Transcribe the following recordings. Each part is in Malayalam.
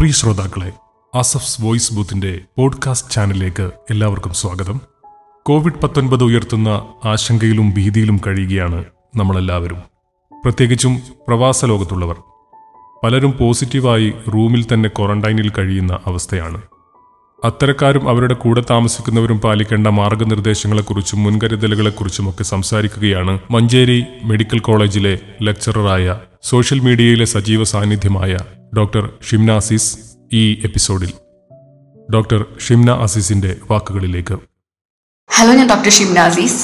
പ്രിയ ശ്രോതാക്കളെ അസഫ്സ് വോയിസ് ബൂത്തിന്റെ പോഡ്കാസ്റ്റ് ചാനലിലേക്ക് എല്ലാവർക്കും സ്വാഗതം. കോവിഡ് പത്തൊൻപത് ഉയർത്തുന്ന ആശങ്കയിലും ഭീതിയിലും കഴിയുകയാണ് നമ്മളെല്ലാവരും. പ്രത്യേകിച്ചും പ്രവാസ ലോകത്തുള്ളവർ. പലരും പോസിറ്റീവായി റൂമിൽ തന്നെ ക്വാറന്റൈനിൽ കഴിയുന്ന അവസ്ഥയാണ്. അത്തരക്കാരും അവരുടെ കൂടെ താമസിക്കുന്നവരും പാലിക്കേണ്ട മാർഗനിർദ്ദേശങ്ങളെക്കുറിച്ചും മുൻകരുതലുകളെക്കുറിച്ചുമൊക്കെ സംസാരിക്കുകയാണ് മഞ്ചേരി മെഡിക്കൽ കോളേജിലെ ലെക്ചററായ സോഷ്യൽ മീഡിയയിലെ സജീവ സാന്നിധ്യമായ ഡോക്ടർ ഷിംന അസീസ് ഈ എപ്പിസോഡിൽ. ഡോക്ടർ ഷിംന അസീസിന്റെ വാക്കുകളിലേക്ക്. ഹലോ ഞാൻ ഡോക്ടർ ഷിംന അസീസ്.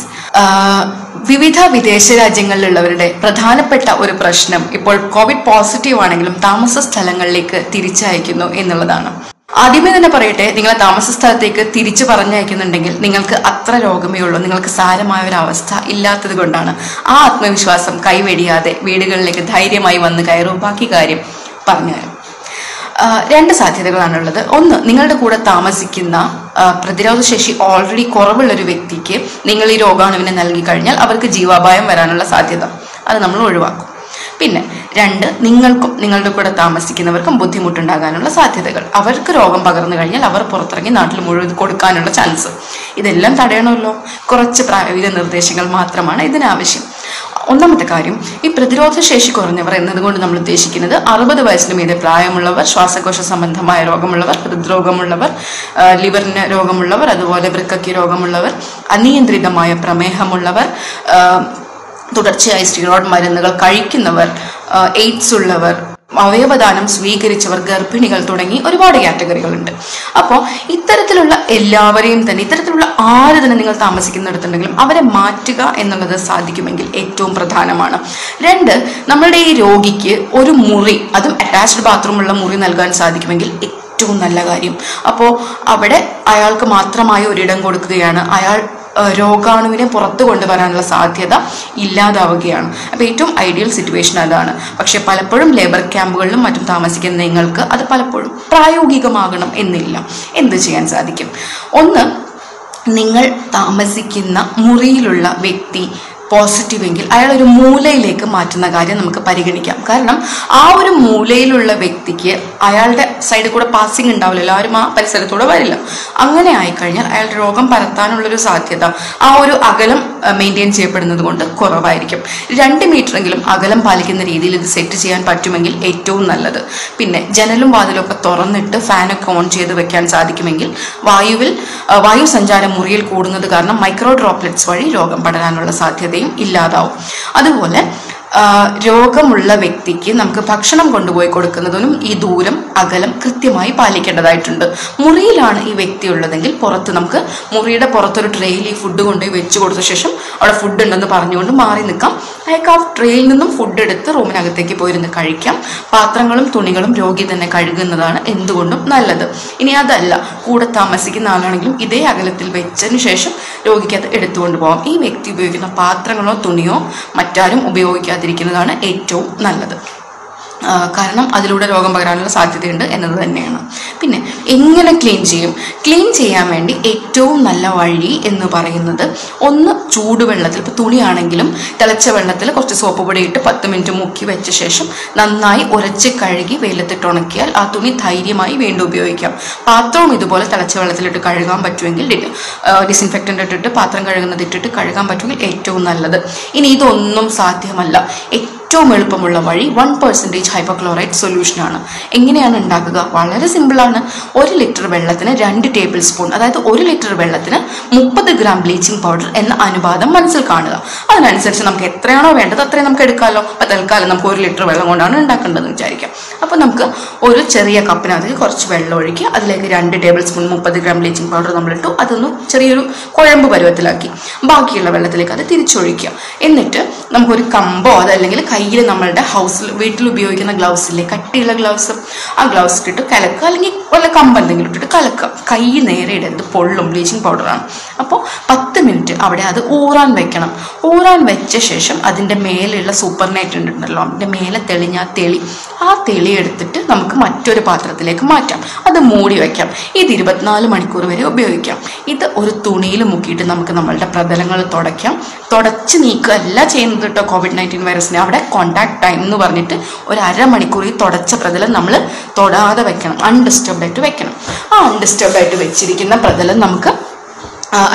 വിവിധ വിദേശ രാജ്യങ്ങളിലുള്ളവരുടെ പ്രധാനപ്പെട്ട ഒരു പ്രശ്നം ഇപ്പോൾ കോവിഡ് പോസിറ്റീവ് ആണെങ്കിലും താമസ സ്ഥലങ്ങളിലേക്ക് തിരിച്ചയക്കുന്നു എന്നുള്ളതാണ്. ആദ്യമേ തന്നെ പറയട്ടെ നിങ്ങളെ താമസ സ്ഥലത്തേക്ക് തിരിച്ചു പറഞ്ഞയക്കുന്നുണ്ടെങ്കിൽ നിങ്ങൾക്ക് അത്ര രോഗമേ ഉള്ളൂ. നിങ്ങൾക്ക് സാരമായ ഒരു അവസ്ഥ ഇല്ലാത്തത് കൊണ്ടാണ് ആ ആത്മവിശ്വാസം കൈവെടിയാതെ വീടുകളിലേക്ക് ധൈര്യമായി വന്ന് കയറും. ബാക്കി കാര്യം പറഞ്ഞുതരാം രണ്ട് സാധ്യതകളാണുള്ളത്. ഒന്ന് നിങ്ങളുടെ കൂടെ താമസിക്കുന്ന പ്രതിരോധ ശേഷി ഓൾറെഡി കുറവുള്ള ഒരു വ്യക്തിക്ക് നിങ്ങൾ ഈ രോഗാണുവിനെ നൽകി കഴിഞ്ഞാൽ അവർക്ക് ജീവാപായം വരാനുള്ള സാധ്യത. അത് നമ്മൾ ഒഴിവാക്കും. പിന്നെ രണ്ട് നിങ്ങൾക്കും നിങ്ങളുടെ കൂടെ താമസിക്കുന്നവർക്കും ബുദ്ധിമുട്ടുണ്ടാകാനുള്ള സാധ്യതകൾ. അവർക്ക് രോഗം പകർന്നു കഴിഞ്ഞാൽ അവർ പുറത്തിറങ്ങി നാട്ടിൽ മുഴുവൻ കൊടുക്കാനുള്ള ചാൻസ് ഇതെല്ലാം തടയണമല്ലോ. കുറച്ച് പ്രായോഗിക നിർദ്ദേശങ്ങൾ മാത്രമാണ് ഇതിനാവശ്യം. ഒന്നാമത്തെ കാര്യം ഈ പ്രതിരോധ ശേഷി കുറഞ്ഞവർ എന്നതുകൊണ്ട് നമ്മൾ ഉദ്ദേശിക്കുന്നത് അറുപത് വയസ്സിന് മീതെ പ്രായമുള്ളവർ ശ്വാസകോശ സംബന്ധമായ രോഗമുള്ളവർ ഹൃദ്രോഗമുള്ളവർ ലിവറിന് രോഗമുള്ളവർ അതുപോലെ വൃക്കയ്ക്ക് രോഗമുള്ളവർ അനിയന്ത്രിതമായ പ്രമേഹമുള്ളവർ തുടർച്ചയായി സ്റ്റിറോയിഡ് മരുന്നുകൾ കഴിക്കുന്നവർ എയ്ഡ്സ് ഉള്ളവർ അവയവദാനം സ്വീകരിച്ചവർ ഗർഭിണികൾ തുടങ്ങി ഒരുപാട് കാറ്റഗറികളുണ്ട്. അപ്പോൾ ഇത്തരത്തിലുള്ള എല്ലാവരെയും തന്നെ ഇത്തരത്തിലുള്ള ആര് തന്നെ നിങ്ങൾ താമസിക്കുന്നിടത്തുണ്ടെങ്കിലും അവരെ മാറ്റുക എന്നുള്ളത് സാധിക്കുമെങ്കിൽ ഏറ്റവും പ്രധാനമാണ്. രണ്ട് നമ്മളുടെ ഈ രോഗിക്ക് ഒരു മുറി അതും അറ്റാച്ച്ഡ് ബാത്റൂമുള്ള മുറി നൽകാൻ സാധിക്കുമെങ്കിൽ ഏറ്റവും നല്ല കാര്യം. അപ്പോൾ അവിടെ അയാൾക്ക് മാത്രമായി ഒരിടം കൊടുക്കുകയാണ്. അയാൾ രോഗാണുവിനെ പുറത്തു കൊണ്ടുവരാനുള്ള സാധ്യത ഇല്ലാതാവുകയാണ്. അപ്പോൾ ഏറ്റവും ഐഡിയൽ സിറ്റുവേഷൻ അതാണ്. പക്ഷേ പലപ്പോഴും ലേബർ ക്യാമ്പുകളിലും മറ്റും താമസിക്കുന്ന നിങ്ങൾക്ക് അത് പലപ്പോഴും പ്രായോഗികമാകണം എന്നില്ല. എന്ത് ചെയ്യാൻ സാധിക്കും? ഒന്ന് നിങ്ങൾ താമസിക്കുന്ന മുറിയിലുള്ള വ്യക്തി പോസിറ്റീവ് എങ്കിൽ അയാൾ ഒരു മൂലയിലേക്ക് മാറ്റുന്ന കാര്യം നമുക്ക് പരിഗണിക്കാം. കാരണം ആ ഒരു മൂലയിലുള്ള വ്യക്തിക്ക് അയാളുടെ സൈഡിൽ കൂടെ പാസിംഗ് ഉണ്ടാവില്ലല്ലോ ആരും ആ പരിസരത്തൂടെ വരില്ല. അങ്ങനെ ആയിക്കഴിഞ്ഞാൽ അയാളുടെ രോഗം പരത്താനുള്ളൊരു സാധ്യത ആ ഒരു അകലം മെയിന്റെയിൻ ചെയ്യപ്പെടുന്നത് കൊണ്ട് കുറവായിരിക്കും. രണ്ട് മീറ്ററെങ്കിലും അകലം പാലിക്കുന്ന രീതിയിൽ ഇത് സെറ്റ് ചെയ്യാൻ പറ്റുമെങ്കിൽ ഏറ്റവും നല്ലത്. പിന്നെ ജനലും വാതിലും ഒക്കെ തുറന്നിട്ട് ഫാനൊക്കെ ഓൺ ചെയ്ത് വെക്കാൻ സാധിക്കുമെങ്കിൽ വായുവിൽ വായു സഞ്ചാരം മുറിയിൽ കൂടുന്നത് കാരണം മൈക്രോ ഡ്രോപ്ലെറ്റ്സ് വഴി രോഗം പടരാനുള്ള സാധ്യതയും ഇല്ലാതാവും. അതുപോലെ രോഗമുള്ള വ്യക്തിക്ക് നമുക്ക് ഭക്ഷണം കൊണ്ടുപോയി കൊടുക്കുന്നതിനും ഈ ദൂരം അകലം കൃത്യമായി പാലിക്കേണ്ടതായിട്ടുണ്ട്. മുറിയിലാണ് ഈ വ്യക്തി ഉള്ളതെങ്കിൽ പുറത്ത് നമുക്ക് മുറിയുടെ പുറത്തൊരു ട്രെയിൽ ഈ ഫുഡ് കൊണ്ടുപോയി വെച്ച് കൊടുത്ത ശേഷം അവിടെ ഫുഡ് ഉണ്ടെന്ന് പറഞ്ഞുകൊണ്ട് മാറി നിൽക്കാം. അയാൾക്ക് ആ ട്രെയിൽ നിന്നും ഫുഡ് എടുത്ത് റൂമിനകത്തേക്ക് പോയിരുന്ന് കഴിക്കാം. പാത്രങ്ങളും തുണികളും രോഗി തന്നെ കഴുകുന്നതാണ് എന്തുകൊണ്ടും നല്ലത്. ഇനി അതല്ല കൂടെ താമസിക്കുന്ന ആളാണെങ്കിലും ഇതേ അകലത്തിൽ വെച്ചതിന് ശേഷം രോഗിക്ക് അത് എടുത്തുകൊണ്ട് പോകാം ഈ വ്യക്തി ഉപയോഗിക്കുന്ന പാത്രങ്ങളോ തുണിയോ മറ്റാരും ഉപയോഗിക്കാതിരിക്കുന്നതാണ് ഏറ്റവും നല്ലത്. കാരണം അതിലൂടെ രോഗം പകരാനുള്ള സാധ്യതയുണ്ട് എന്നത് തന്നെയാണ്. പിന്നെ എങ്ങനെ ക്ലീൻ ചെയ്യും? ക്ലീൻ ചെയ്യാൻ വേണ്ടി ഏറ്റവും നല്ല വഴി എന്ന് പറയുന്നത് ഒന്ന് ചൂടുവെള്ളത്തിൽ ഇപ്പോൾ തുണിയാണെങ്കിലും തിളച്ച വെള്ളത്തിൽ കുറച്ച് സോപ്പ് പൊടി ഇട്ട് പത്ത് മിനിറ്റ് മുക്കി വെച്ച ശേഷം നന്നായി ഉരച്ച് കഴുകി വെയിലത്തിട്ട് ഉണക്കിയാൽ ആ തുണി ധൈര്യമായി വീണ്ടും ഉപയോഗിക്കാം. പാത്രവും ഇതുപോലെ തിളച്ച വെള്ളത്തിലിട്ട് കഴുകാൻ പറ്റുമെങ്കിൽ ഡിസിൻഫെക്റ്റന്റ് ഇട്ടിട്ട് പാത്രം കഴുകുന്നത് ഇട്ടിട്ട് കഴുകാൻ പറ്റുമെങ്കിൽ ഏറ്റവും നല്ലത്. ഇനി ഇതൊന്നും സാധ്യമല്ല. ഏറ്റവും എളുപ്പമുള്ള വഴി വൺ പെർസെന്റേജ് ഹൈപ്പോക്ലോറൈഡ് സൊല്യൂഷനാണ് എങ്ങനെയാണ് ഉണ്ടാക്കുക? വളരെ സിമ്പിളാണ് ഒരു ലിറ്റർ വെള്ളത്തിന് രണ്ട് ടേബിൾ സ്പൂൺ അതായത് ഒരു ലിറ്റർ വെള്ളത്തിന് മുപ്പത് ഗ്രാം ബ്ലീച്ചിങ് പൗഡർ എന്ന അനുപാതം മനസ്സിൽ കാണുക. അതിനനുസരിച്ച് നമുക്ക് എത്രയാണോ വേണ്ടത് അത്രയും നമുക്ക് എടുക്കാമല്ലോ അപ്പോൾ തൽക്കാലം നമുക്ക് ഒരു ലിറ്റർ വെള്ളം കൊണ്ടാണ് ഉണ്ടാക്കേണ്ടതെന്ന് വിചാരിക്കാം. അപ്പോൾ നമുക്ക് ഒരു ചെറിയ കപ്പിനകത്തേക്ക് കുറച്ച് വെള്ളം ഒഴിക്കുക അതിലേക്ക് രണ്ട് ടേബിൾ സ്പൂൺ മുപ്പത് ഗ്രാം ബ്ലീച്ചിങ് പൗഡർ നമ്മളിട്ടു അതൊന്ന് ചെറിയൊരു കുഴമ്പ് പരുവത്തിലാക്കി. ബാക്കിയുള്ള വെള്ളത്തിലേക്ക് അത് തിരിച്ചൊഴിക്കുക. എന്നിട്ട് നമുക്കൊരു കമ്പോ അതല്ലെങ്കിൽ കയ്യിൽ നമ്മളുടെ ഹൗസിൽ വീട്ടിൽ ഉപയോഗിക്കുന്ന ഗ്ലൗസ് ഇല്ലേ? കട്ടിയുള്ള ഗ്ലൗസ് ആ ഗ്ലൗസ് ഇട്ടിട്ട് കലക്കുക. അല്ലെങ്കിൽ വല്ല കമ്പ് എന്തെങ്കിലും ഇട്ടിട്ട് കലക്കുക. കൈ നേരെ ഇടരുത്. പൊള്ളും. ബ്ലീച്ചിങ് പൗഡറാണ് അപ്പോൾ പത്ത് മിനിറ്റ് അവിടെ അത് ഊറാൻ വെക്കണം. ഊറാൻ വെച്ച ശേഷം അതിന്റെ മേലെയുള്ള സൂപ്പർ നൈറ്റ് ഉണ്ടല്ലോ. അതിന്റെ മേലെ തെളിഞ്ഞ ആ തെളി. ആ തെളി എടുത്തിട്ട് നമുക്ക് മറ്റൊരു പാത്രത്തിലേക്ക് മാറ്റാം. അത് മൂടി വയ്ക്കാം ഇത് ഇരുപത്തിനാല് മണിക്കൂർ വരെ ഉപയോഗിക്കാം. ഇത് ഒരു തുണിയിൽ മുക്കിയിട്ട് നമുക്ക് നമ്മളുടെ പ്രതലങ്ങൾ തുടയ്ക്കാം. തുടച്ച് നീക്കുക. അല്ല ചെയ്യുന്നത് കേട്ടോ കോവിഡ് നയന്റീൻ വൈറസിനെ അവിടെ കോണ്ടാക്ട് ടൈം എന്ന് പറഞ്ഞിട്ട് ഒരു അരമണിക്കൂർ ഈ തുടച്ച പ്രതലം നമ്മൾ തൊടാതെ വെക്കണം. അൺഡിസ്റ്റർബ്ഡ് ആയിട്ട് വെക്കണം. ആ അൺഡിസ്റ്റർബ്ഡ് ആയിട്ട് വെച്ചിരിക്കുന്ന പ്രതലം നമുക്ക്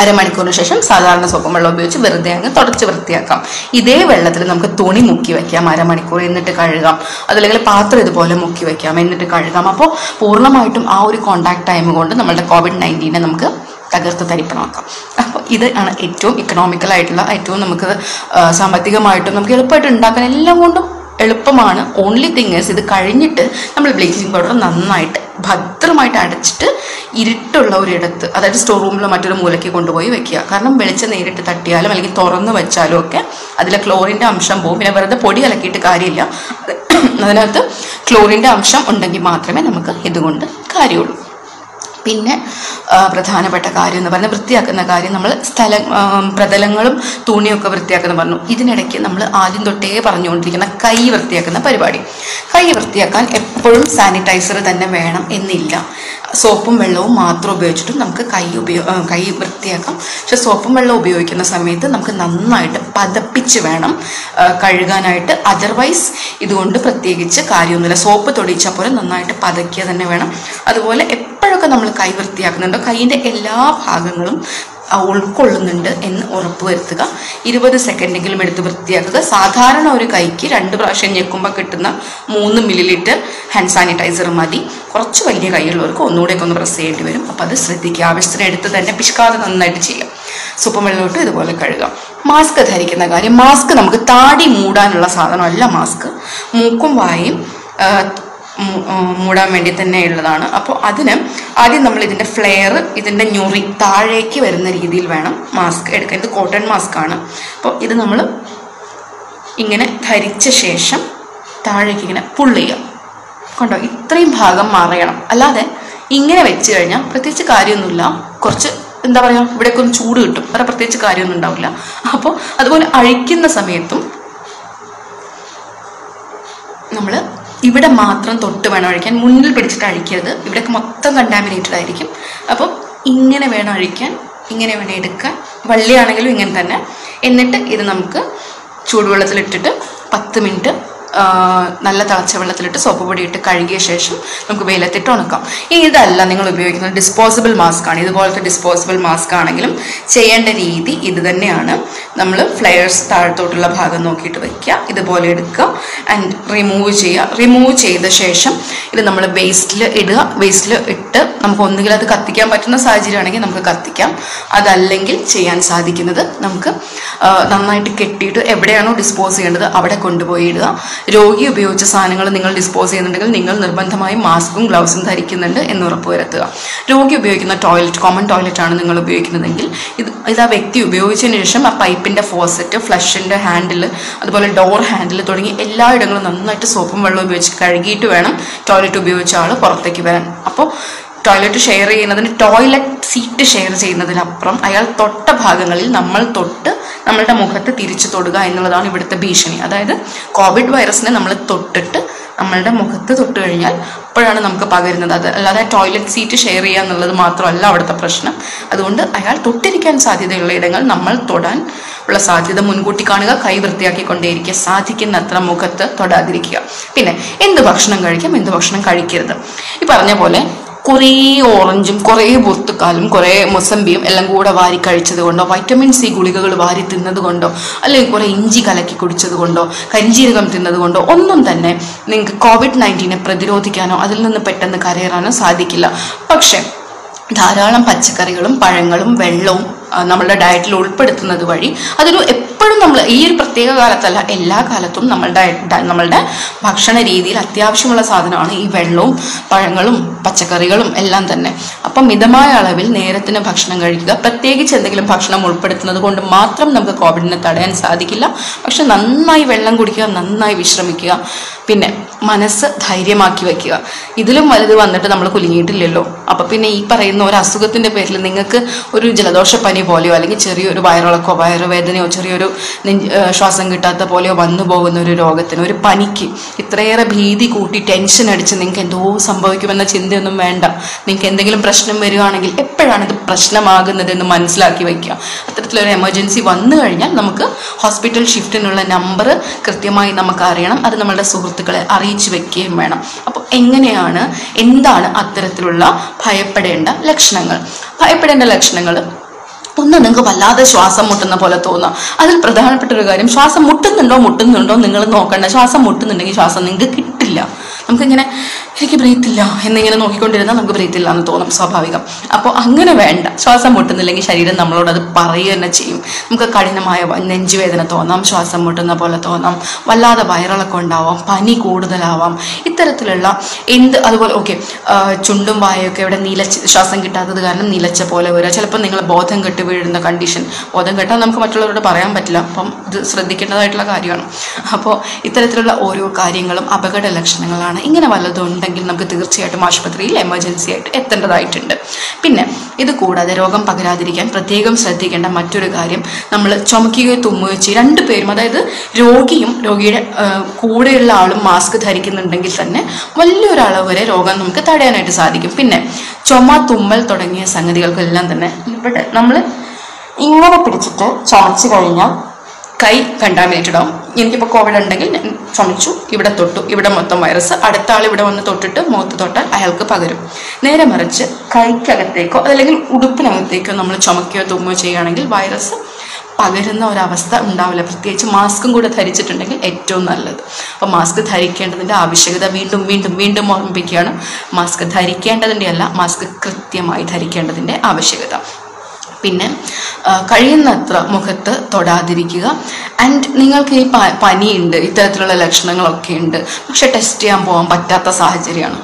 അരമണിക്കൂറിന് ശേഷം സാധാരണ സോപ്പും വെള്ളം ഉപയോഗിച്ച് വെറുതെ അങ്ങ് തുടച്ച് വൃത്തിയാക്കാം. ഇതേ വെള്ളത്തിൽ നമുക്ക് തുണി മുക്കി വെക്കാം അരമണിക്കൂർ എന്നിട്ട് കഴുകാം. അതല്ലെങ്കിൽ പാത്രം ഇതുപോലെ മുക്കി വെക്കാം എന്നിട്ട് കഴുകാം. അപ്പോൾ പൂർണമായിട്ടും ആ ഒരു കോണ്ടാക്ട് ടൈം കൊണ്ട് നമ്മളുടെ കോവിഡ് നയന്റീനെ നമുക്ക് തകർത്ത് തരിപ്പണമാക്കാം. അപ്പോൾ ഇത് ആണ് ഏറ്റവും ഇക്കണോമിക്കൽ ആയിട്ടുള്ള ഏറ്റവും നമുക്ക് സാമ്പത്തികമായിട്ടും നമുക്ക് എളുപ്പമായിട്ട് ഉണ്ടാക്കാൻ എല്ലാം കൊണ്ടും എളുപ്പമാണ്. ഓൺലി തിങ് ഇത് കഴിഞ്ഞിട്ട് നമ്മൾ ബ്ലീച്ചിങ് പൗഡർ നന്നായിട്ട് ഭദ്രമായിട്ട് അടച്ചിട്ട് ഇരുട്ടുള്ള ഒരിടത്ത് അതായത് സ്റ്റോർ റൂമിലോ മറ്റൊരു മൂലയ്ക്ക് കൊണ്ടുപോയി വെക്കുക. കാരണം വെളിച്ചം നേരിട്ട് തട്ടിയാലും അല്ലെങ്കിൽ തുറന്ന് വെച്ചാലും ഒക്കെ അതിലെ ക്ലോറിന്റെ അംശം പോകും പിന്നെ വെറുതെ പൊടി അലക്കിയിട്ട് കാര്യമില്ല. അതിനകത്ത് ക്ലോറിന്റെ അംശം ഉണ്ടെങ്കിൽ മാത്രമേ നമുക്ക് ഇതുകൊണ്ട് കാര്യമുള്ളൂ. പിന്നെ പ്രധാനപ്പെട്ട കാര്യം എന്ന് പറഞ്ഞാൽ വൃത്തിയാക്കുന്ന കാര്യം നമ്മൾ സ്ഥല പ്രതലങ്ങളും തുണിയൊക്കെ വൃത്തിയാക്കുന്ന പറഞ്ഞു. ഇതിനിടയ്ക്ക് നമ്മൾ ആദ്യം തൊട്ടേ പറഞ്ഞുകൊണ്ടിരിക്കുന്ന കൈ വൃത്തിയാക്കുന്ന പരിപാടി. കൈ വൃത്തിയാക്കാൻ എപ്പോഴും സാനിറ്റൈസർ തന്നെ വേണം എന്നില്ല. സോപ്പും വെള്ളവും മാത്രം ഉപയോഗിച്ചിട്ടും നമുക്ക് കൈ ഉപയോഗ കൈ വൃത്തിയാക്കാം. പക്ഷെ സോപ്പും വെള്ളം ഉപയോഗിക്കുന്ന സമയത്ത് നമുക്ക് നന്നായിട്ട് പതപ്പിച്ച് വേണം കഴുകാനായിട്ട്. അതർവൈസ് ഇതുകൊണ്ട് പ്രത്യേകിച്ച് കാര്യമൊന്നുമില്ല. സോപ്പ് തൊടിച്ചാൽ പോലെ നന്നായിട്ട് പതയ്ക്കുക തന്നെ വേണം. അതുപോലെ എപ്പോഴൊക്കെ നമ്മൾ കൈ വൃത്തിയാക്കുന്നുണ്ടോ. കൈയിന്റെ എല്ലാ ഭാഗങ്ങളും ഉൾക്കൊള്ളുന്നുണ്ട് എന്ന് ഉറപ്പുവരുത്തുക ഇരുപത് സെക്കൻഡെങ്കിലും എടുത്ത് വൃത്തിയാക്കുക. സാധാരണ ഒരു കൈക്ക് രണ്ട് പ്രാവശ്യം ഞെക്കുമ്പോൾ കിട്ടുന്ന മൂന്ന് മില്ലി ലിറ്റർ ഹാൻഡ് സാനിറ്റൈസർ മതി. കുറച്ച് വലിയ കൈയുള്ളവർക്ക് ഒന്നുകൂടെയൊക്കെ ഒന്ന് പ്രസ് ചെയ്യേണ്ടി വരും. അപ്പോൾ അത് ശ്രദ്ധിക്കുക. ആവശ്യത്തിന് എടുത്ത് തന്നെ പിഷ്കാതെ നന്നായിട്ട് ചെയ്യാം സൂപ്പർ വെള്ളമിട്ട് ഇതുപോലെ കഴുകാം മാസ്ക് ധരിക്കുന്ന കാര്യം മാസ്ക് നമുക്ക് താടി മൂടാനുള്ള സാധനമല്ല മാസ്ക് മൂക്കും വായും മൂടാൻ വേണ്ടി തന്നെ ഉള്ളതാണ് അപ്പോൾ അതിന് ആദ്യം നമ്മൾ ഇതിന്റെ ഫ്ലെയർ ഇതിന്റെ ഞൊറി താഴേക്ക് വരുന്ന രീതിയിൽ വേണം മാസ്ക് എടുക്കാൻ. ഇത് കോട്ടൺ മാസ്ക് ആണ്. അപ്പോൾ ഇത് നമ്മൾ ഇങ്ങനെ ധരിച്ച ശേഷം താഴേക്ക് ഇങ്ങനെ പുള്ള് ചെയ്യാം. കണ്ടോ? ഇത്രയും ഭാഗം മാറിയണം. അല്ലാതെ ഇങ്ങനെ വെച്ച് കഴിഞ്ഞാൽ പ്രത്യേകിച്ച് കാര്യമൊന്നുമില്ല. കുറച്ച് എന്താ പറയുക ഇവിടെയൊക്കെ ഒന്ന് ചൂട് കിട്ടും. വേറെ പ്രത്യേകിച്ച് കാര്യമൊന്നും ഉണ്ടാവില്ല. അപ്പോൾ അതുപോലെ അഴിക്കുന്ന സമയത്തും നമ്മൾ ഇവിടെ മാത്രം തൊട്ട് വേണം അഴിക്കാൻ. മുന്നിൽ പിടിച്ചിട്ട് അഴിക്കരുത്. ഇവിടെയൊക്കെ മൊത്തം കണ്ടാമിനേറ്റഡ് ആയിരിക്കും. അപ്പം ഇങ്ങനെ വേണം അഴിക്കാൻ ഇങ്ങനെ വേണം എടുക്കാൻ. വള്ളിയാണെങ്കിലും ഇങ്ങനെ തന്നെ. എന്നിട്ട് ഇത് നമുക്ക് ചൂടുവെള്ളത്തിലിട്ടിട്ട് പത്ത് മിനിറ്റ് നല്ല തിളച്ച വെള്ളത്തിലിട്ട് സോപ്പ് പൊടി ഇട്ട് കഴുകിയ ശേഷം നമുക്ക് വെയിലത്തിട്ട് ഉണക്കാം. ഇനി ഇതല്ല നിങ്ങൾ ഉപയോഗിക്കുന്നത്. ഡിസ്പോസിബിൾ മാസ്ക് ആണ്. ഇതുപോലത്തെ ഡിസ്പോസിബിൾ മാസ്ക് ആണെങ്കിലും ചെയ്യേണ്ട രീതി ഇത് തന്നെയാണ്. നമ്മൾ ഫ്ലയേഴ്സ് താഴത്തോട്ടുള്ള ഭാഗം നോക്കിയിട്ട് വയ്ക്കുക ഇതുപോലെ എടുക്കുക. ആൻഡ് റിമൂവ് ചെയ്യുക. റിമൂവ് ചെയ്ത ശേഷം ഇത് നമ്മൾ വേസ്റ്റിൽ ഇടുക. വേസ്റ്റിൽ ഇട്ട് നമുക്ക് ഒന്നുകിൽ അത് കത്തിക്കാൻ പറ്റുന്ന സാഹചര്യമാണെങ്കിൽ നമുക്ക് കത്തിക്കാം. അതല്ലെങ്കിൽ ചെയ്യാൻ സാധിക്കുന്നത് നമുക്ക് നന്നായിട്ട് കെട്ടിയിട്ട് എവിടെയാണോ ഡിസ്പോസ് ചെയ്യേണ്ടത് അവിടെ കൊണ്ടുപോയി ഇടുക. രോഗി ഉപയോഗിച്ച സാധനങ്ങൾ നിങ്ങൾ ഡിസ്പോസ് ചെയ്യുന്നുണ്ടെങ്കിൽ നിങ്ങൾ നിർബന്ധമായും മാസ്കും ഗ്ലൗസും ധരിക്കുന്നുണ്ട് എന്ന് ഉറപ്പുവരുത്തുക രോഗി ഉപയോഗിക്കുന്ന ടോയ്ലറ്റ് കോമൺ ടോയ്ലറ്റ് ആണ് നിങ്ങൾ ഉപയോഗിക്കുന്നതെങ്കിൽ ഇത് ഇത് ആ വ്യക്തി ഉപയോഗിച്ചതിന് ശേഷം ആ പൈപ്പിന്റെ ഫോസറ്റ് ഫ്ലഷിന്റെ ഹാൻഡിൽ അതുപോലെ ഡോർ ഹാൻഡിൽ തുടങ്ങി എല്ലായിടങ്ങളും നന്നായിട്ട് സോപ്പും വെള്ളം ഉപയോഗിച്ച് കഴുകിയിട്ട് വേണം ടോയ്ലറ്റ് ഉപയോഗിച്ച ആൾ പുറത്തേക്ക് വരാൻ. അപ്പോൾ ടോയ്ലറ്റ് ഷെയർ ചെയ്യുന്നതിന് ടോയ്ലറ്റ് സീറ്റ് ഷെയർ ചെയ്യുന്നതിനപ്പുറം അയാൾ തൊട്ട ഭാഗങ്ങളിൽ നമ്മൾ തൊട്ട് നമ്മളുടെ മുഖത്ത് തിരിച്ചു തൊടുക എന്നുള്ളതാണ് ഇവിടുത്തെ ഭീഷണി. അതായത് കോവിഡ് വൈറസിനെ നമ്മൾ തൊട്ടിട്ട് നമ്മളുടെ മുഖത്ത് തൊട്ട് കഴിഞ്ഞാൽ അപ്പോഴാണ് നമുക്ക് പകരുന്നത്. അത് അല്ലാതെ ടോയ്ലറ്റ് സീറ്റ് ഷെയർ ചെയ്യുക എന്നുള്ളത് മാത്രമല്ല അവിടുത്തെ പ്രശ്നം. അതുകൊണ്ട് അയാൾ തൊട്ടിരിക്കാൻ സാധ്യതയുള്ള ഇടങ്ങൾ നമ്മൾ തൊടാൻ ഉള്ള സാധ്യത മുൻകൂട്ടി കാണുക കൈ വൃത്തിയാക്കിക്കൊണ്ടേയിരിക്കുക സാധിക്കുന്നത്ര മുഖത്ത് തൊടാതിരിക്കുക. പിന്നെ എന്ത് ഭക്ഷണം കഴിക്കാം എന്ത് ഭക്ഷണം കഴിക്കരുത്. ഈ പറഞ്ഞ പോലെ കുറേ ഓറഞ്ചും കുറേ പൊത്തുക്കാലും കുറേ മൊസമ്പിയും എല്ലാം കൂടെ വാരി കഴിച്ചത് കൊണ്ടോ വൈറ്റമിൻ സി ഗുളികകൾ വാരി തിന്നത് കൊണ്ടോ അല്ലെങ്കിൽ കുറേ ഇഞ്ചി കലക്കി കുടിച്ചത് കൊണ്ടോ കരിഞ്ജീരകം തിന്നത് കൊണ്ടോ ഒന്നും തന്നെ നിങ്ങൾക്ക് കോവിഡ് നയന്റീനെ പ്രതിരോധിക്കാനോ അതിൽ നിന്ന് പെട്ടെന്ന് കരയറാനോ സാധിക്കില്ല. പക്ഷേ ധാരാളം പച്ചക്കറികളും പഴങ്ങളും വെള്ളവും നമ്മളുടെ ഡയറ്റിൽ ഉൾപ്പെടുത്തുന്നത് വഴി അതൊരു എപ്പോഴും നമ്മൾ ഈ ഒരു പ്രത്യേക കാലത്തല്ല എല്ലാ കാലത്തും നമ്മളുടെ നമ്മളുടെ ഭക്ഷണ രീതിയിൽ അത്യാവശ്യമുള്ള സാധനമാണ് ഈ വെള്ളവും പഴങ്ങളും പച്ചക്കറികളും എല്ലാം തന്നെ. അപ്പം മിതമായ അളവിൽ നേരത്തിന് ഭക്ഷണം കഴിക്കുക. പ്രത്യേകിച്ച് എന്തെങ്കിലും ഭക്ഷണം ഉൾപ്പെടുത്തുന്നത് കൊണ്ട് മാത്രം നമുക്ക് കോവിഡിനെ തടയാൻ സാധിക്കില്ല. പക്ഷെ നന്നായി വെള്ളം കുടിക്കുക നന്നായി വിശ്രമിക്കുക പിന്നെ മനസ്സ് ധൈര്യമാക്കി വെക്കുക. ഇതിലും വലുത് വന്നിട്ട് നമ്മൾ കുലുങ്ങിയിട്ടില്ലല്ലോ. അപ്പം പിന്നെ ഈ പറയുന്ന ഒരു അസുഖത്തിന്റെ പേരിൽ നിങ്ങൾക്ക് ഒരു ജലദോഷപ്പനി പോലെയോ അല്ലെങ്കിൽ ചെറിയൊരു വയറിളക്കോ വയറുവേദനയോ ചെറിയൊരു ശ്വാസം കിട്ടാത്ത പോലെയോ വന്നു പോകുന്ന ഒരു രോഗത്തിന് ഒരു പനിക്ക് ഇത്രയേറെ ഭീതി കൂട്ടി ടെൻഷൻ അടിച്ച് നിങ്ങൾക്ക് എന്തോ സംഭവിക്കുമെന്ന ചിന്തയൊന്നും വേണ്ട. നിങ്ങൾക്ക് എന്തെങ്കിലും പ്രശ്നം വരികയാണെങ്കിൽ എപ്പോഴാണ് ഇത് പ്രശ്നമാകുന്നത് എന്ന് മനസ്സിലാക്കി വയ്ക്കുക. അത്തരത്തിലൊരു എമർജൻസി വന്നു കഴിഞ്ഞാൽ നമുക്ക് ഹോസ്പിറ്റൽ ഷിഫ്റ്റിനുള്ള നമ്പർ കൃത്യമായി നമുക്ക് അറിയണം. അത് നമ്മളുടെ സുഹൃത്തുക്കളെ അറിയിച്ചു വെക്കുകയും വേണം. അപ്പോൾ എങ്ങനെയാണ് എന്താണ് അത്തരത്തിലുള്ള ഭയപ്പെടേണ്ട ലക്ഷണങ്ങൾ? ഭയപ്പെടേണ്ട ലക്ഷണങ്ങൾ ഒന്ന് നിങ്ങൾക്ക് വല്ലാതെ ശ്വാസം മുട്ടുന്ന പോലെ തോന്നാം. അതിൽ പ്രധാനപ്പെട്ട ഒരു കാര്യം ശ്വാസം മുട്ടുന്നുണ്ടോ മുട്ടുന്നുണ്ടോ നിങ്ങൾ നോക്കണ്ട. ശ്വാസം മുട്ടുന്നുണ്ടെങ്കിൽ ശ്വാസം നിങ്ങൾക്ക് കിട്ടില്ല. നമുക്കിങ്ങനെ എനിക്ക് ബ്രീത്തില്ല എന്നിങ്ങനെ നോക്കിക്കൊണ്ടിരുന്നാൽ നമുക്ക് ബ്രീത്തില്ല എന്ന് തോന്നും സ്വാഭാവികം. അപ്പോൾ അങ്ങനെ വേണ്ട. ശ്വാസം മുട്ടുന്നില്ലെങ്കിൽ ശരീരം നമ്മളോട് അത് പറയുക തന്നെ ചെയ്യും. നമുക്ക് കഠിനമായ നെഞ്ചുവേദന തോന്നാം ശ്വാസം മുട്ടുന്ന പോലെ തോന്നാം. വല്ലാതെ വയറിളക്കം ഉണ്ടാവാം പനി കൂടുതലാവാം. ഇത്തരത്തിലുള്ള എന്ത് അതുപോലെ ഓക്കെ ചുണ്ടും വായൊക്കെ ഇവിടെ നിലച്ച് ശ്വാസം കിട്ടാത്തത് കാരണം നിലച്ച പോലെ വരിക. ചിലപ്പോൾ നിങ്ങൾ ബോധം കെട്ട് വീഴുന്ന കണ്ടീഷൻ ബോധം കെട്ടാൻ നമുക്ക് മറ്റുള്ളവരോട് പറയാൻ പറ്റില്ല. അപ്പം ഇത് ശ്രദ്ധിക്കേണ്ടതായിട്ടുള്ള കാര്യമാണ്. അപ്പോൾ ഇത്തരത്തിലുള്ള ഓരോ കാര്യങ്ങളും അപകട ലക്ഷണങ്ങളാണ്. ഇങ്ങനെ വല്ലതും ഉണ്ടെങ്കിൽ നമുക്ക് തീർച്ചയായിട്ടും ആശുപത്രിയിൽ എമർജൻസി ആയിട്ട് എത്തേണ്ടതായിട്ടുണ്ട്. പിന്നെ ഇത് കൂടാതെ രോഗം പകരാതിരിക്കാൻ പ്രത്യേകം ശ്രദ്ധിക്കേണ്ട മറ്റൊരു കാര്യം നമ്മൾ ചുമക്കുകയോ തുമ്മുകയോ ചെയ്യും. രണ്ടുപേരും അതായത് രോഗിയും രോഗിയുടെ കൂടെയുള്ള ആളും മാസ്ക് ധരിക്കുന്നുണ്ടെങ്കിൽ തന്നെ വലിയൊരളവ് വരെ രോഗം നമുക്ക് തടയാനായിട്ട് സാധിക്കും. പിന്നെ ചുമ തുമ്മൽ തുടങ്ങിയ സംഗതികൾക്കെല്ലാം തന്നെ ഇവിടെ നമ്മൾ ഇങ്ങനെ പിടിച്ചിട്ട് ചുമച്ചു കഴിഞ്ഞാൽ കൈ കണ്ടാമിനേറ്റഡ് ആവും എനിക്കിപ്പോൾ കോവിഡ് ഉണ്ടെങ്കിൽ ഞാൻ ചുമച്ചു ഇവിടെ തൊട്ടു. ഇവിടെ മൊത്തം വൈറസ് അടുത്ത ആൾ ഇവിടെ വന്ന് തൊട്ടിട്ട് മുഖത്ത് തൊട്ടാൽ അയാൾക്ക് പകരും. നേരെ മറിച്ച് കൈക്കകത്തേക്കോ അല്ലെങ്കിൽ ഉടുപ്പിനകത്തേക്കോ നമ്മൾ ചുമക്കുകയോ തുമ്മുകയോ ചെയ്യുകയാണെങ്കിൽ വൈറസ് പകരുന്ന ഒരവസ്ഥ ഉണ്ടാവില്ല. പ്രത്യേകിച്ച് മാസ്കും കൂടെ ധരിച്ചിട്ടുണ്ടെങ്കിൽ ഏറ്റവും നല്ലത്. അപ്പോൾ മാസ്ക് ധരിക്കേണ്ടതിന്റെ ആവശ്യകത വീണ്ടും വീണ്ടും വീണ്ടും ഓർമ്മിപ്പിക്കുകയാണ്. മാസ്ക് ധരിക്കേണ്ടതിന്റെ അല്ല മാസ്ക് കൃത്യമായി ധരിക്കേണ്ടതിന്റെ ആവശ്യകത. പിന്നെ കഴിയുന്നത്ര മുഖത്ത് തൊടാതിരിക്കുക. ആൻഡ് നിങ്ങൾക്ക് ഈ പനിയുണ്ട് ഇത്തരത്തിലുള്ള ലക്ഷണങ്ങളൊക്കെ ഉണ്ട് പക്ഷെ ടെസ്റ്റ് ചെയ്യാൻ പോകാൻ പറ്റാത്ത സാഹചര്യമാണ്.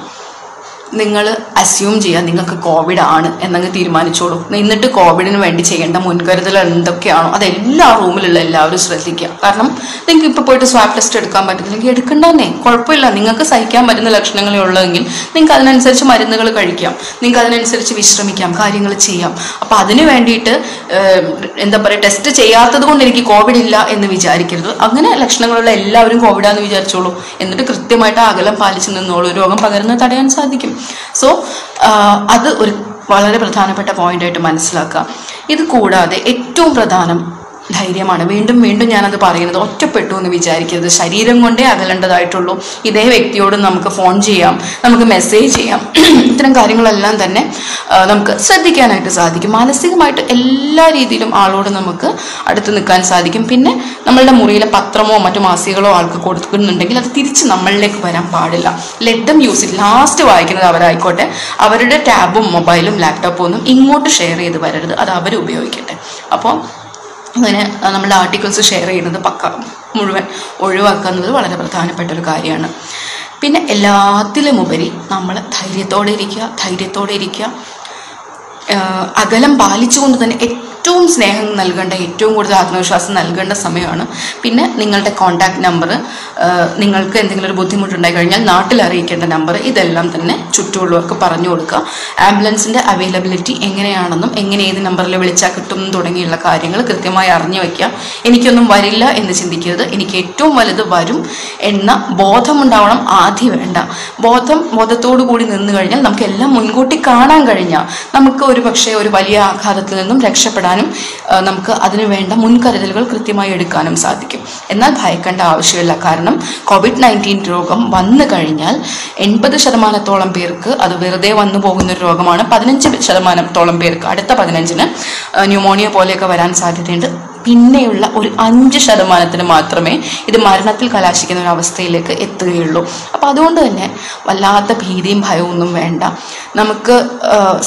നിങ്ങൾ അസ്യൂം ചെയ്യുക നിങ്ങൾക്ക് കോവിഡ് ആണ് എന്നങ്ങ് തീരുമാനിച്ചോളൂ. എന്നിട്ട് കോവിഡിന് വേണ്ടി ചെയ്യേണ്ട മുൻകരുതൽ എന്തൊക്കെയാണോ അത് എല്ലാ റൂമിലുള്ള എല്ലാവരും ശ്രദ്ധിക്കുക. കാരണം നിങ്ങൾക്ക് ഇപ്പോൾ പോയിട്ട് സ്വാബ് ടെസ്റ്റ് എടുക്കാൻ പറ്റുന്നില്ലെങ്കിൽ എടുക്കണ്ടെന്നേ. കുഴപ്പമില്ല. നിങ്ങൾക്ക് സഹിക്കാൻ പറ്റുന്ന ലക്ഷണങ്ങളേ ഉള്ളതെങ്കിൽ നിങ്ങൾക്ക് അതിനനുസരിച്ച് മരുന്നുകൾ കഴിക്കാം. നിങ്ങൾക്ക് അതിനനുസരിച്ച് വിശ്രമിക്കാം. കാര്യങ്ങൾ ചെയ്യാം. അപ്പം അതിന് വേണ്ടിയിട്ട് എന്താ പറയുക ടെസ്റ്റ് ചെയ്യാത്തത് കൊണ്ട് എനിക്ക് കോവിഡ് ഇല്ല എന്ന് വിചാരിക്കരുത്. അങ്ങനെ ലക്ഷണങ്ങളുള്ള എല്ലാവരും കോവിഡാന്ന് വിചാരിച്ചോളൂ. എന്നിട്ട് കൃത്യമായിട്ട് അകലം പാലിച്ചു നിന്നോളൂ. രോഗം പകരുന്നത് തടയാൻ സാധിക്കും. സോ അത് ഒരു വളരെ പ്രധാനപ്പെട്ട പോയിന്റായിട്ട് മനസ്സിലാക്കുക. ഇത് കൂടാതെ ഏറ്റവും പ്രധാനം ധൈര്യമാണ്. വീണ്ടും വീണ്ടും ഞാനത് പറയുന്നത് ഒറ്റപ്പെട്ടു എന്ന് വിചാരിക്കരുത്. ശരീരം കൊണ്ടേ അകലേണ്ടതായിട്ടുള്ളൂ. ഇതേ വ്യക്തിയോട് നമുക്ക് ഫോൺ ചെയ്യാം നമുക്ക് മെസ്സേജ് ചെയ്യാം. ഇത്തരം കാര്യങ്ങളെല്ലാം തന്നെ നമുക്ക് ശ്രദ്ധിക്കാനായിട്ട് സാധിക്കും. മാനസികമായിട്ട് എല്ലാ രീതിയിലും ആളോട് നമുക്ക് അടുത്ത് നിൽക്കാൻ സാധിക്കും. പിന്നെ നമ്മളുടെ മുറിയിലെ പത്രമോ മറ്റു മാസികകളോ ആൾക്ക് കൊടുക്കുന്നുണ്ടെങ്കിൽ അത് തിരിച്ച് നമ്മളിലേക്ക് വരാൻ പാടില്ല. ലെഡം യൂസ് ഇറ്റ് ലാസ്റ്റ് വായിക്കുന്നത് അവരായിക്കോട്ടെ. അവരുടെ ടാബും മൊബൈലും ലാപ്ടോപ്പും ഒന്നും ഇങ്ങോട്ട് ഷെയർ ചെയ്ത് വരരുത്. അത് അവർ ഉപയോഗിക്കട്ടെ. അപ്പോൾ അങ്ങനെ നമ്മളുടെ ആർട്ടിക്കിൾസ് ഷെയർ ചെയ്യുന്നത് പക്ക മുഴുവൻ ഒഴിവാക്കുക എന്നത് വളരെ പ്രധാനപ്പെട്ട ഒരു കാര്യമാണ്. പിന്നെ എല്ലാത്തിലും ഉപരി നമ്മൾ ധൈര്യത്തോടെ ഇരിക്കുക ധൈര്യത്തോടെ ഇരിക്കുക. അകലം പാലിച്ചുകൊണ്ട് തന്നെ ഏറ്റവും സ്നേഹം നൽകേണ്ട ഏറ്റവും കൂടുതൽ ആത്മവിശ്വാസം നൽകേണ്ട സമയമാണ്. പിന്നെ നിങ്ങളുടെ കോൺടാക്ട് നമ്പർ നിങ്ങൾക്ക് എന്തെങ്കിലും ഒരു ബുദ്ധിമുട്ടുണ്ടായി കഴിഞ്ഞാൽ നാട്ടിൽ അറിയിക്കേണ്ട നമ്പർ ഇതെല്ലാം തന്നെ ചുറ്റുമുള്ളവർക്ക് പറഞ്ഞു കൊടുക്കുക. ആംബുലൻസിന്റെ അവൈലബിലിറ്റി എങ്ങനെയാണെന്നും എങ്ങനെ ഏത് നമ്പറിൽ വിളിച്ചാൽ കിട്ടും തുടങ്ങിയുള്ള കാര്യങ്ങൾ കൃത്യമായി അറിഞ്ഞു വയ്ക്കുക. എനിക്കൊന്നും വരില്ല എന്ന് ചിന്തിക്കരുത്. എനിക്ക് ഏറ്റവും വലുത് വരും എന്ന ബോധമുണ്ടാവണം ആദ്യം വേണ്ട. ബോധം ബോധത്തോടു കൂടി നിന്ന് കഴിഞ്ഞാൽ നമുക്ക് എല്ലാം മുൻകൂട്ടി കാണാൻ കഴിഞ്ഞാൽ നമുക്ക് ഒരു പക്ഷേ ഒരു വലിയ ആഘാതത്തിൽ നിന്നും രക്ഷപ്പെടാനും ആ, നമുക്ക് അതിനു വേണ്ട മുൻകരുതലുകൾ കൃത്യമായി എടുക്കാനും സാധിക്കും. എന്നാൽ ഭയക്കേണ്ട ആവശ്യമില്ല. കാരണം കോവിഡ് നയന്റീൻ രോഗം വന്നു കഴിഞ്ഞാൽ എൺപത് ശതമാനത്തോളം പേർക്ക് അത് വെറുതെ വന്നു പോകുന്ന ഒരു രോഗമാണ്. പതിനഞ്ച് ശതമാനത്തോളം പേർക്ക് അടുത്ത പതിനഞ്ചിന് ന്യൂമോണിയ പോലെയൊക്കെ വരാൻ സാധ്യതയുണ്ട്. പിന്നെയുള്ള ഒരു അഞ്ച് ശതമാനത്തിന് മാത്രമേ ഇത് മരണത്തിൽ കലാശിക്കുന്ന ഒരു അവസ്ഥയിലേക്ക് എത്തുകയുള്ളൂ. അപ്പം അതുകൊണ്ട് തന്നെ വല്ലാത്ത ഭീതിയും ഭയവും ഒന്നും വേണ്ട. നമുക്ക്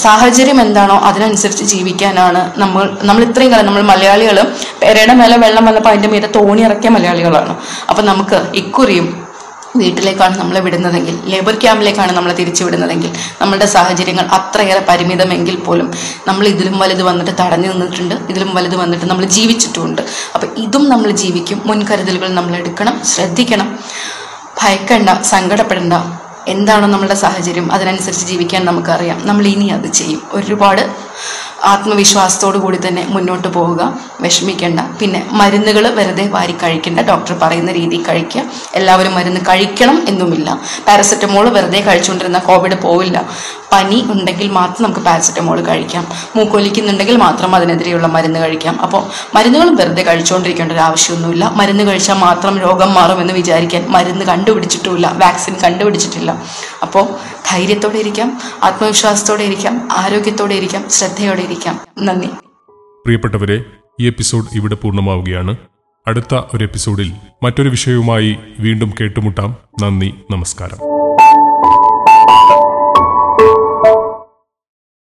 സാഹചര്യം എന്താണോ അതിനനുസരിച്ച് ജീവിക്കാനാണ് നമ്മൾ നമ്മൾ ഇത്രയും കാലം നമ്മൾ മലയാളികൾ പെരയുടെ മേലെ വെള്ളം വന്നപ്പോൾ അതിന്റെ മീതെ തോണി ഇറക്കിയ മലയാളികളാണ്. അപ്പം നമുക്ക് ഇക്കുറിയും വീട്ടിലേക്കാണ് നമ്മളെ വിടുന്നതെങ്കിൽ ലേബർ ക്യാമ്പിലേക്കാണ് നമ്മളെ തിരിച്ചു വിടുന്നതെങ്കിൽ നമ്മളുടെ സാഹചര്യങ്ങൾ അത്രയേറെ പരിമിതമെങ്കിൽ പോലും നമ്മൾ ഇതിലും വലുത് വന്നിട്ട് തടഞ്ഞു നിന്നിട്ടുണ്ട് ഇതിലും വലുത് വന്നിട്ട് നമ്മൾ ജീവിച്ചിട്ടുമുണ്ട്. അപ്പം ഇതും നമ്മൾ ജീവിക്കും മുൻകരുതലുകൾ നമ്മൾ എടുക്കണം ശ്രദ്ധിക്കണം. ഭയക്കണ്ട സങ്കടപ്പെടണ്ട എന്താണോ നമ്മുടെ സാഹചര്യം അതിനനുസരിച്ച് ജീവിക്കാൻ നമുക്കറിയാം. നമ്മൾ ഇനി അത് ചെയ്യും. ഒരുപാട് ആത്മവിശ്വാസത്തോടു കൂടി തന്നെ മുന്നോട്ട് പോവുക വിഷമിക്കേണ്ട. പിന്നെ മരുന്നുകൾ വെറുതെ വാരി കഴിക്കേണ്ട. ഡോക്ടർ പറയുന്ന രീതി കഴിക്കുക. എല്ലാവരും മരുന്ന് കഴിക്കണം എന്നുമില്ല. പാരസെറ്റമോൾ വെറുതെ കഴിച്ചുകൊണ്ടിരുന്ന കോവിഡ് പോവില്ല. പനി ഉണ്ടെങ്കിൽ മാത്രം നമുക്ക് പാരസെറ്റമോൾ കഴിക്കാം. മൂക്കൊലിക്കുന്നുണ്ടെങ്കിൽ മാത്രം അതിനെതിരെയുള്ള മരുന്ന് കഴിക്കാം. അപ്പോൾ മരുന്നുകൾ വെറുതെ കഴിച്ചുകൊണ്ടിരിക്കേണ്ട ഒരു ആവശ്യമൊന്നുമില്ല. മരുന്ന് കഴിച്ചാൽ മാത്രം രോഗം മാറുമെന്ന് വിചാരിക്കാൻ മരുന്ന് കണ്ടുപിടിച്ചിട്ടുമില്ല. വാക്സിൻ കണ്ടുപിടിച്ചിട്ടില്ല. അപ്പോൾ ധൈര്യത്തോടെ ഇരിക്കാം ആത്മവിശ്വാസത്തോടെ ഇരിക്കാം ആരോഗ്യത്തോടെ ഇരിക്കാം ശ്രദ്ധയോടെ ഇരിക്കാം. നന്ദി. പ്രിയപ്പെട്ടവരെ ഈ എപ്പിസോഡ് ഇവിടെ പൂർണമാവുകയാണ്. അടുത്ത ഒരു എപ്പിസോഡിൽ മറ്റൊരു വിഷയവുമായി വീണ്ടും കേട്ടുമുട്ടാം. നന്ദി നമസ്കാരം.